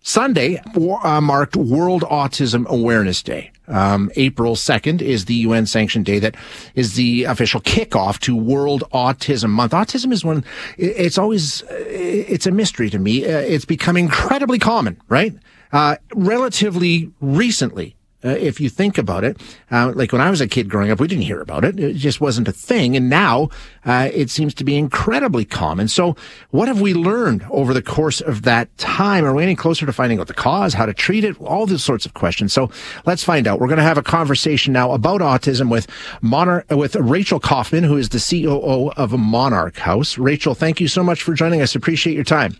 Sunday uh, marked World Autism Awareness Day. Um, April 2nd is the UN sanctioned day that is the official kickoff to World Autism Month. Autism is one, it's always, it's a mystery to me. Uh, it's become incredibly common, right? Uh, relatively recently uh, if you think about it. Uh, like when I was a kid growing up, we didn't hear about it. It just wasn't a thing. And now uh, it seems to be incredibly common. So what have we learned over the course of that time? Are we any closer to finding out the cause, how to treat it, all these sorts of questions? So let's find out. We're going to have a conversation now about autism with Monarch, with Rachel Koffman, who is the COO of Monarch House. Rachel, thank you so much for joining us. Appreciate your time.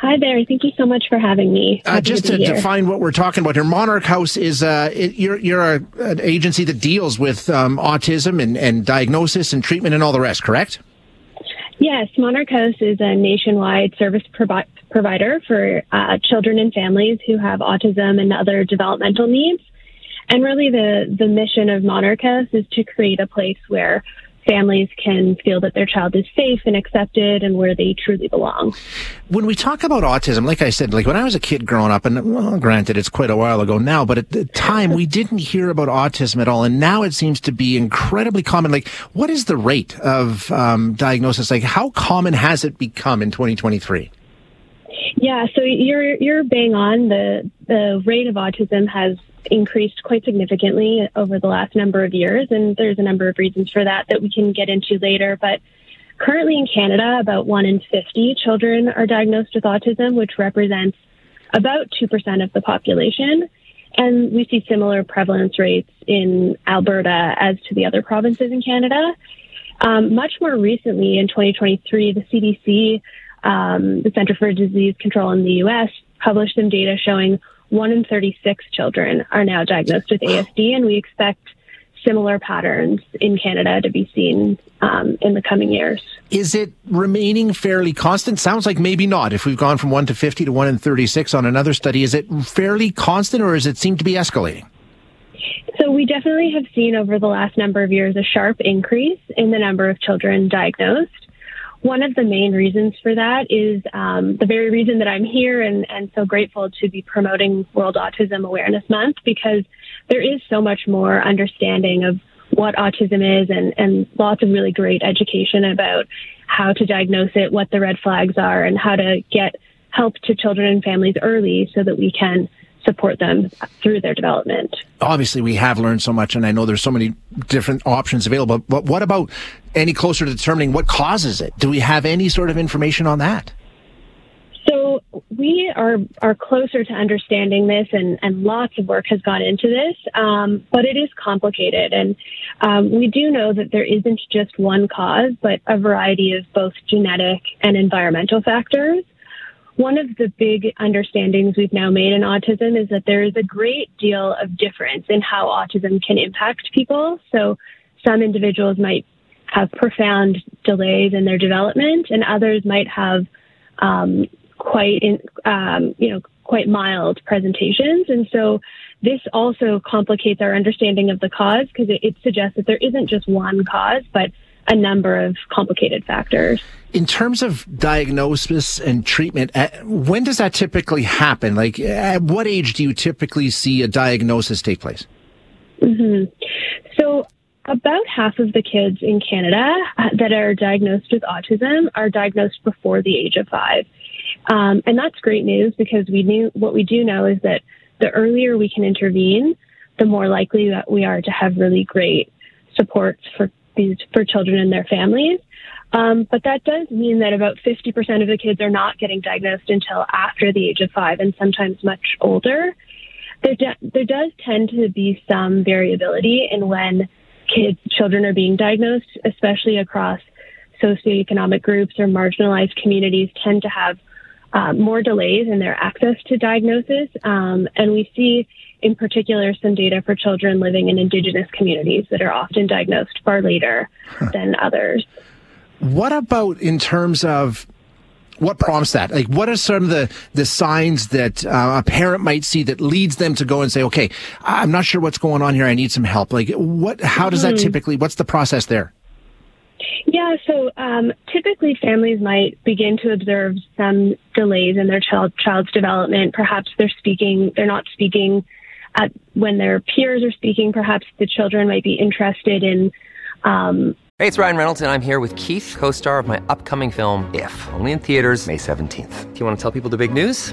Hi there. Thank you so much for having me. Uh, just to, to define what we're talking about here, Monarch House is uh, it, you're you're a, an agency that deals with um, autism and, and diagnosis and treatment and all the rest, correct? Yes, Monarch House is a nationwide service provi- provider for uh, children and families who have autism and other developmental needs. And really, the the mission of Monarch House is to create a place where families can feel that their child is safe and accepted and where they truly belong. When we talk about autism, like I said, like when I was a kid growing up, and well, granted, it's quite a while ago now, but at the time we didn't hear about autism at all. And now it seems to be incredibly common. Like, what is the rate of um, diagnosis? Like, how common has it become in 2023? Yeah, so you're you're bang on. The the rate of autism has increased quite significantly over the last number of years, and there's a number of reasons for that that we can get into later. But currently in Canada, about one in 50 children are diagnosed with autism, which represents about 2% of the population. And we see similar prevalence rates in Alberta as to the other provinces in Canada. Um, much more recently, in 2023, the CDC, um, the Center for Disease Control in the U.S., published some data showing one in 36 children are now diagnosed with ASD, and we expect similar patterns in Canada to be seen um, in the coming years. Is it remaining fairly constant? Sounds like maybe not. If we've gone from 1 to 50 to 1 in 36 on another study, is it fairly constant or does it seem to be escalating? So we definitely have seen over the last number of years a sharp increase in the number of children diagnosed. One of the main reasons for that is um, the very reason that I'm here and, and so grateful to be promoting World Autism Awareness Month because there is so much more understanding of what autism is and, and lots of really great education about how to diagnose it, what the red flags are, and how to get help to children and families early so that we can support them through their development. Obviously, we have learned so much, and I know there's so many different options available. But what about any closer to determining what causes it? Do we have any sort of information on that? So we are are closer to understanding this, and, and lots of work has gone into this. Um, but it is complicated, and um, we do know that there isn't just one cause, but a variety of both genetic and environmental factors. One of the big understandings we've now made in autism is that there is a great deal of difference in how autism can impact people. So some individuals might have profound delays in their development, and others might have um, quite, in, um, you know, quite mild presentations. And so this also complicates our understanding of the cause because it, it suggests that there isn't just one cause, but a number of complicated factors. In terms of diagnosis and treatment, when does that typically happen? Like, at what age do you typically see a diagnosis take place? Mm-hmm. So, about half of the kids in Canada uh, that are diagnosed with autism are diagnosed before the age of five. Um, and that's great news because we knew what we do know is that the earlier we can intervene, the more likely that we are to have really great supports for these for children and their families. Um, but that does mean that about 50% of the kids are not getting diagnosed until after the age of five and sometimes much older. There, de- there does tend to be some variability in when kids, children are being diagnosed, especially across socioeconomic groups or marginalized communities tend to have uh, more delays in their access to diagnosis. Um, and we see, in particular, some data for children living in Indigenous communities that are often diagnosed far later huh. than others. What about in terms of what prompts that? Like, what are some of the, the signs that uh, a parent might see that leads them to go and say, okay, I'm not sure what's going on here. I need some help. Like, what, how does that mm-hmm. typically, what's the process there? Yeah, so um, typically families might begin to observe some delays in their child child's development. Perhaps they're speaking, they're not speaking at when their peers are speaking. Perhaps the children might be interested in um, Hey, it's Ryan Reynolds, and I'm here with Keith, co star of my upcoming film, If, only in theaters, May 17th. Do you want to tell people the big news?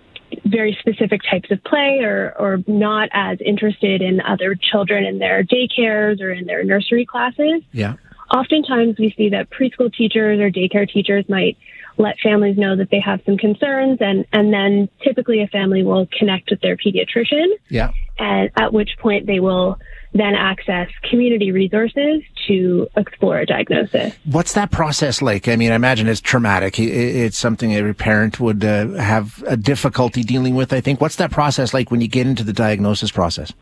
very specific types of play or, or not as interested in other children in their daycares or in their nursery classes. Yeah. Oftentimes we see that preschool teachers or daycare teachers might let families know that they have some concerns and, and then typically a family will connect with their pediatrician. Yeah. And at which point they will then access community resources to explore a diagnosis. What's that process like? I mean, I imagine it's traumatic. It's something every parent would uh, have a difficulty dealing with, I think. What's that process like when you get into the diagnosis process?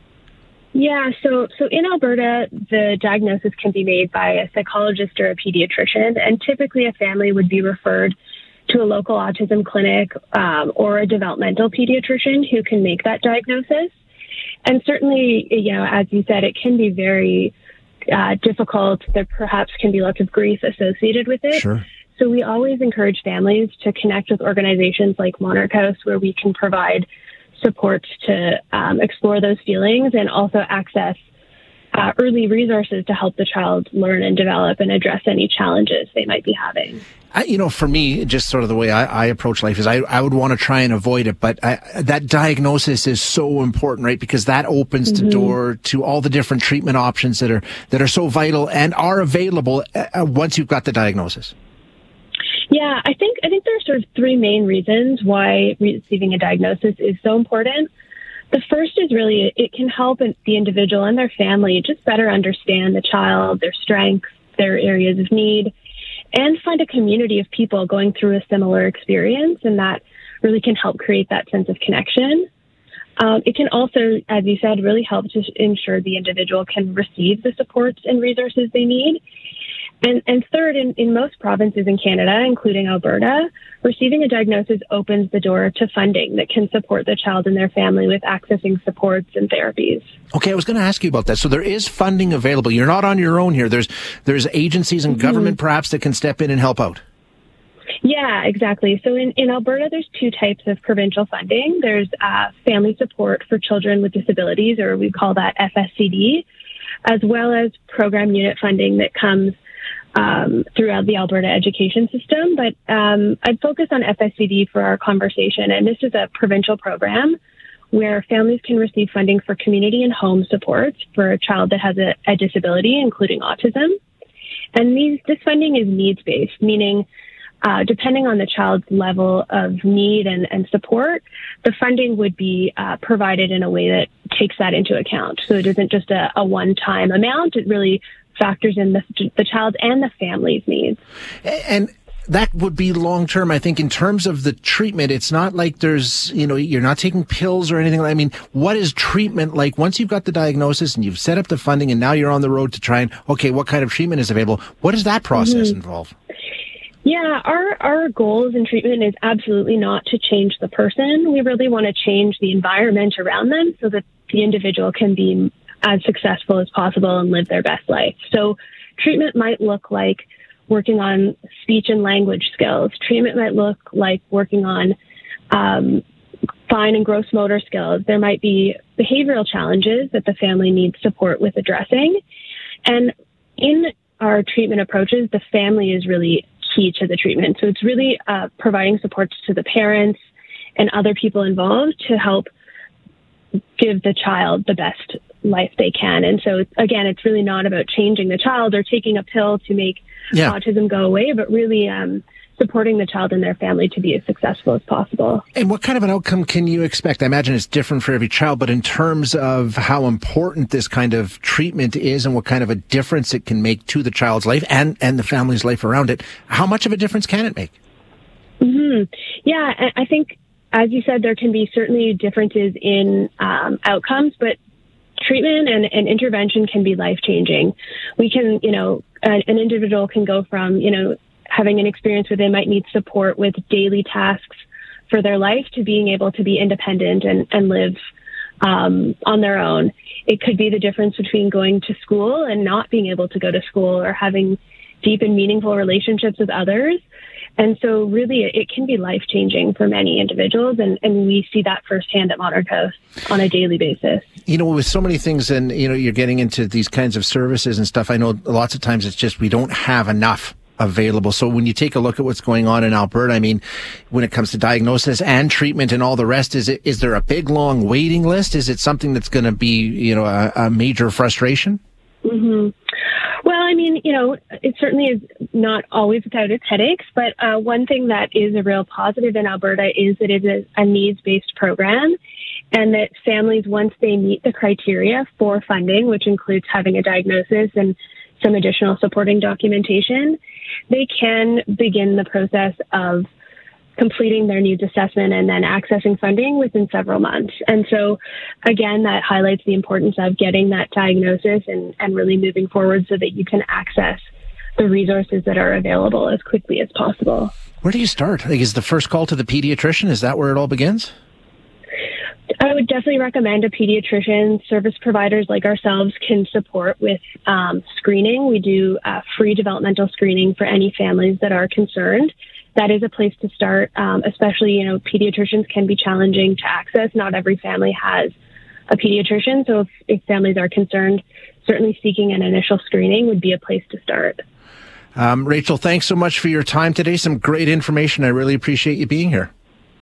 Yeah, so so in Alberta, the diagnosis can be made by a psychologist or a pediatrician, and typically a family would be referred to a local autism clinic um, or a developmental pediatrician who can make that diagnosis. And certainly, you know, as you said, it can be very uh, difficult. There perhaps can be lots of grief associated with it. Sure. So we always encourage families to connect with organizations like Monarch House, where we can provide support to um, explore those feelings and also access uh, early resources to help the child learn and develop and address any challenges they might be having. I, you know, for me, just sort of the way I, I approach life is I, I would want to try and avoid it, but I, that diagnosis is so important, right? Because that opens mm-hmm. the door to all the different treatment options that are that are so vital and are available uh, uh, once you've got the diagnosis. Yeah, I think I think there are sort of three main reasons why receiving a diagnosis is so important. The first is really it can help the individual and their family just better understand the child, their strengths, their areas of need, and find a community of people going through a similar experience. And that really can help create that sense of connection. Um, it can also, as you said, really help to ensure the individual can receive the supports and resources they need. And, and third, in, in most provinces in Canada, including Alberta, receiving a diagnosis opens the door to funding that can support the child and their family with accessing supports and therapies. Okay, I was going to ask you about that. So there is funding available. You're not on your own here. There's there's agencies and mm-hmm. government perhaps that can step in and help out. Yeah, exactly. So in, in Alberta, there's two types of provincial funding. There's uh, family support for children with disabilities, or we call that FSCD, as well as program unit funding that comes um, throughout the Alberta education system. But um, I'd focus on FSCD for our conversation, and this is a provincial program where families can receive funding for community and home supports for a child that has a, a disability, including autism. And these, this funding is needs based, meaning uh, depending on the child's level of need and, and support, the funding would be uh, provided in a way that takes that into account. So it isn't just a, a one time amount. It really factors in the, the child and the family's needs. And that would be long term. I think in terms of the treatment, it's not like there's, you know, you're not taking pills or anything. I mean, what is treatment like once you've got the diagnosis and you've set up the funding and now you're on the road to try and, okay, what kind of treatment is available? What does that process mm-hmm. involve? Yeah, our, our goals in treatment is absolutely not to change the person. We really want to change the environment around them so that the individual can be as successful as possible and live their best life. So treatment might look like working on speech and language skills. Treatment might look like working on um, fine and gross motor skills. There might be behavioral challenges that the family needs support with addressing. And in our treatment approaches, the family is really key to the treatment. So it's really uh, providing supports to the parents and other people involved to help give the child the best life they can. And so, again, it's really not about changing the child or taking a pill to make yeah. autism go away, but really um, supporting the child and their family to be as successful as possible. And what kind of an outcome can you expect? I imagine it's different for every child, but in terms of how important this kind of treatment is and what kind of a difference it can make to the child's life and, and the family's life around it, how much of a difference can it make? Mm-hmm. Yeah, I think, as you said, there can be certainly differences in um, outcomes, but treatment and, and intervention can be life changing. We can, you know, an, an individual can go from, you know, having an experience where they might need support with daily tasks for their life to being able to be independent and, and live um, on their own. It could be the difference between going to school and not being able to go to school or having deep and meaningful relationships with others. And so, really, it can be life changing for many individuals, and, and we see that firsthand at Monarch House on a daily basis. You know, with so many things, and you know, you're getting into these kinds of services and stuff. I know lots of times it's just we don't have enough available. So when you take a look at what's going on in Alberta, I mean, when it comes to diagnosis and treatment and all the rest, is it is there a big long waiting list? Is it something that's going to be you know a, a major frustration? Mm-hmm. Well, I mean, you know, it certainly is not always without its headaches, but uh, one thing that is a real positive in Alberta is that it is a needs based program and that families, once they meet the criteria for funding, which includes having a diagnosis and some additional supporting documentation, they can begin the process of completing their needs assessment and then accessing funding within several months. And so, again, that highlights the importance of getting that diagnosis and, and really moving forward so that you can access the resources that are available as quickly as possible. Where do you start? Like, is the first call to the pediatrician? Is that where it all begins? I would definitely recommend a pediatrician. Service providers like ourselves can support with um, screening. We do uh, free developmental screening for any families that are concerned. That is a place to start, um, especially, you know, pediatricians can be challenging to access. Not every family has a pediatrician. So if, if families are concerned, certainly seeking an initial screening would be a place to start. Um, Rachel, thanks so much for your time today. Some great information. I really appreciate you being here.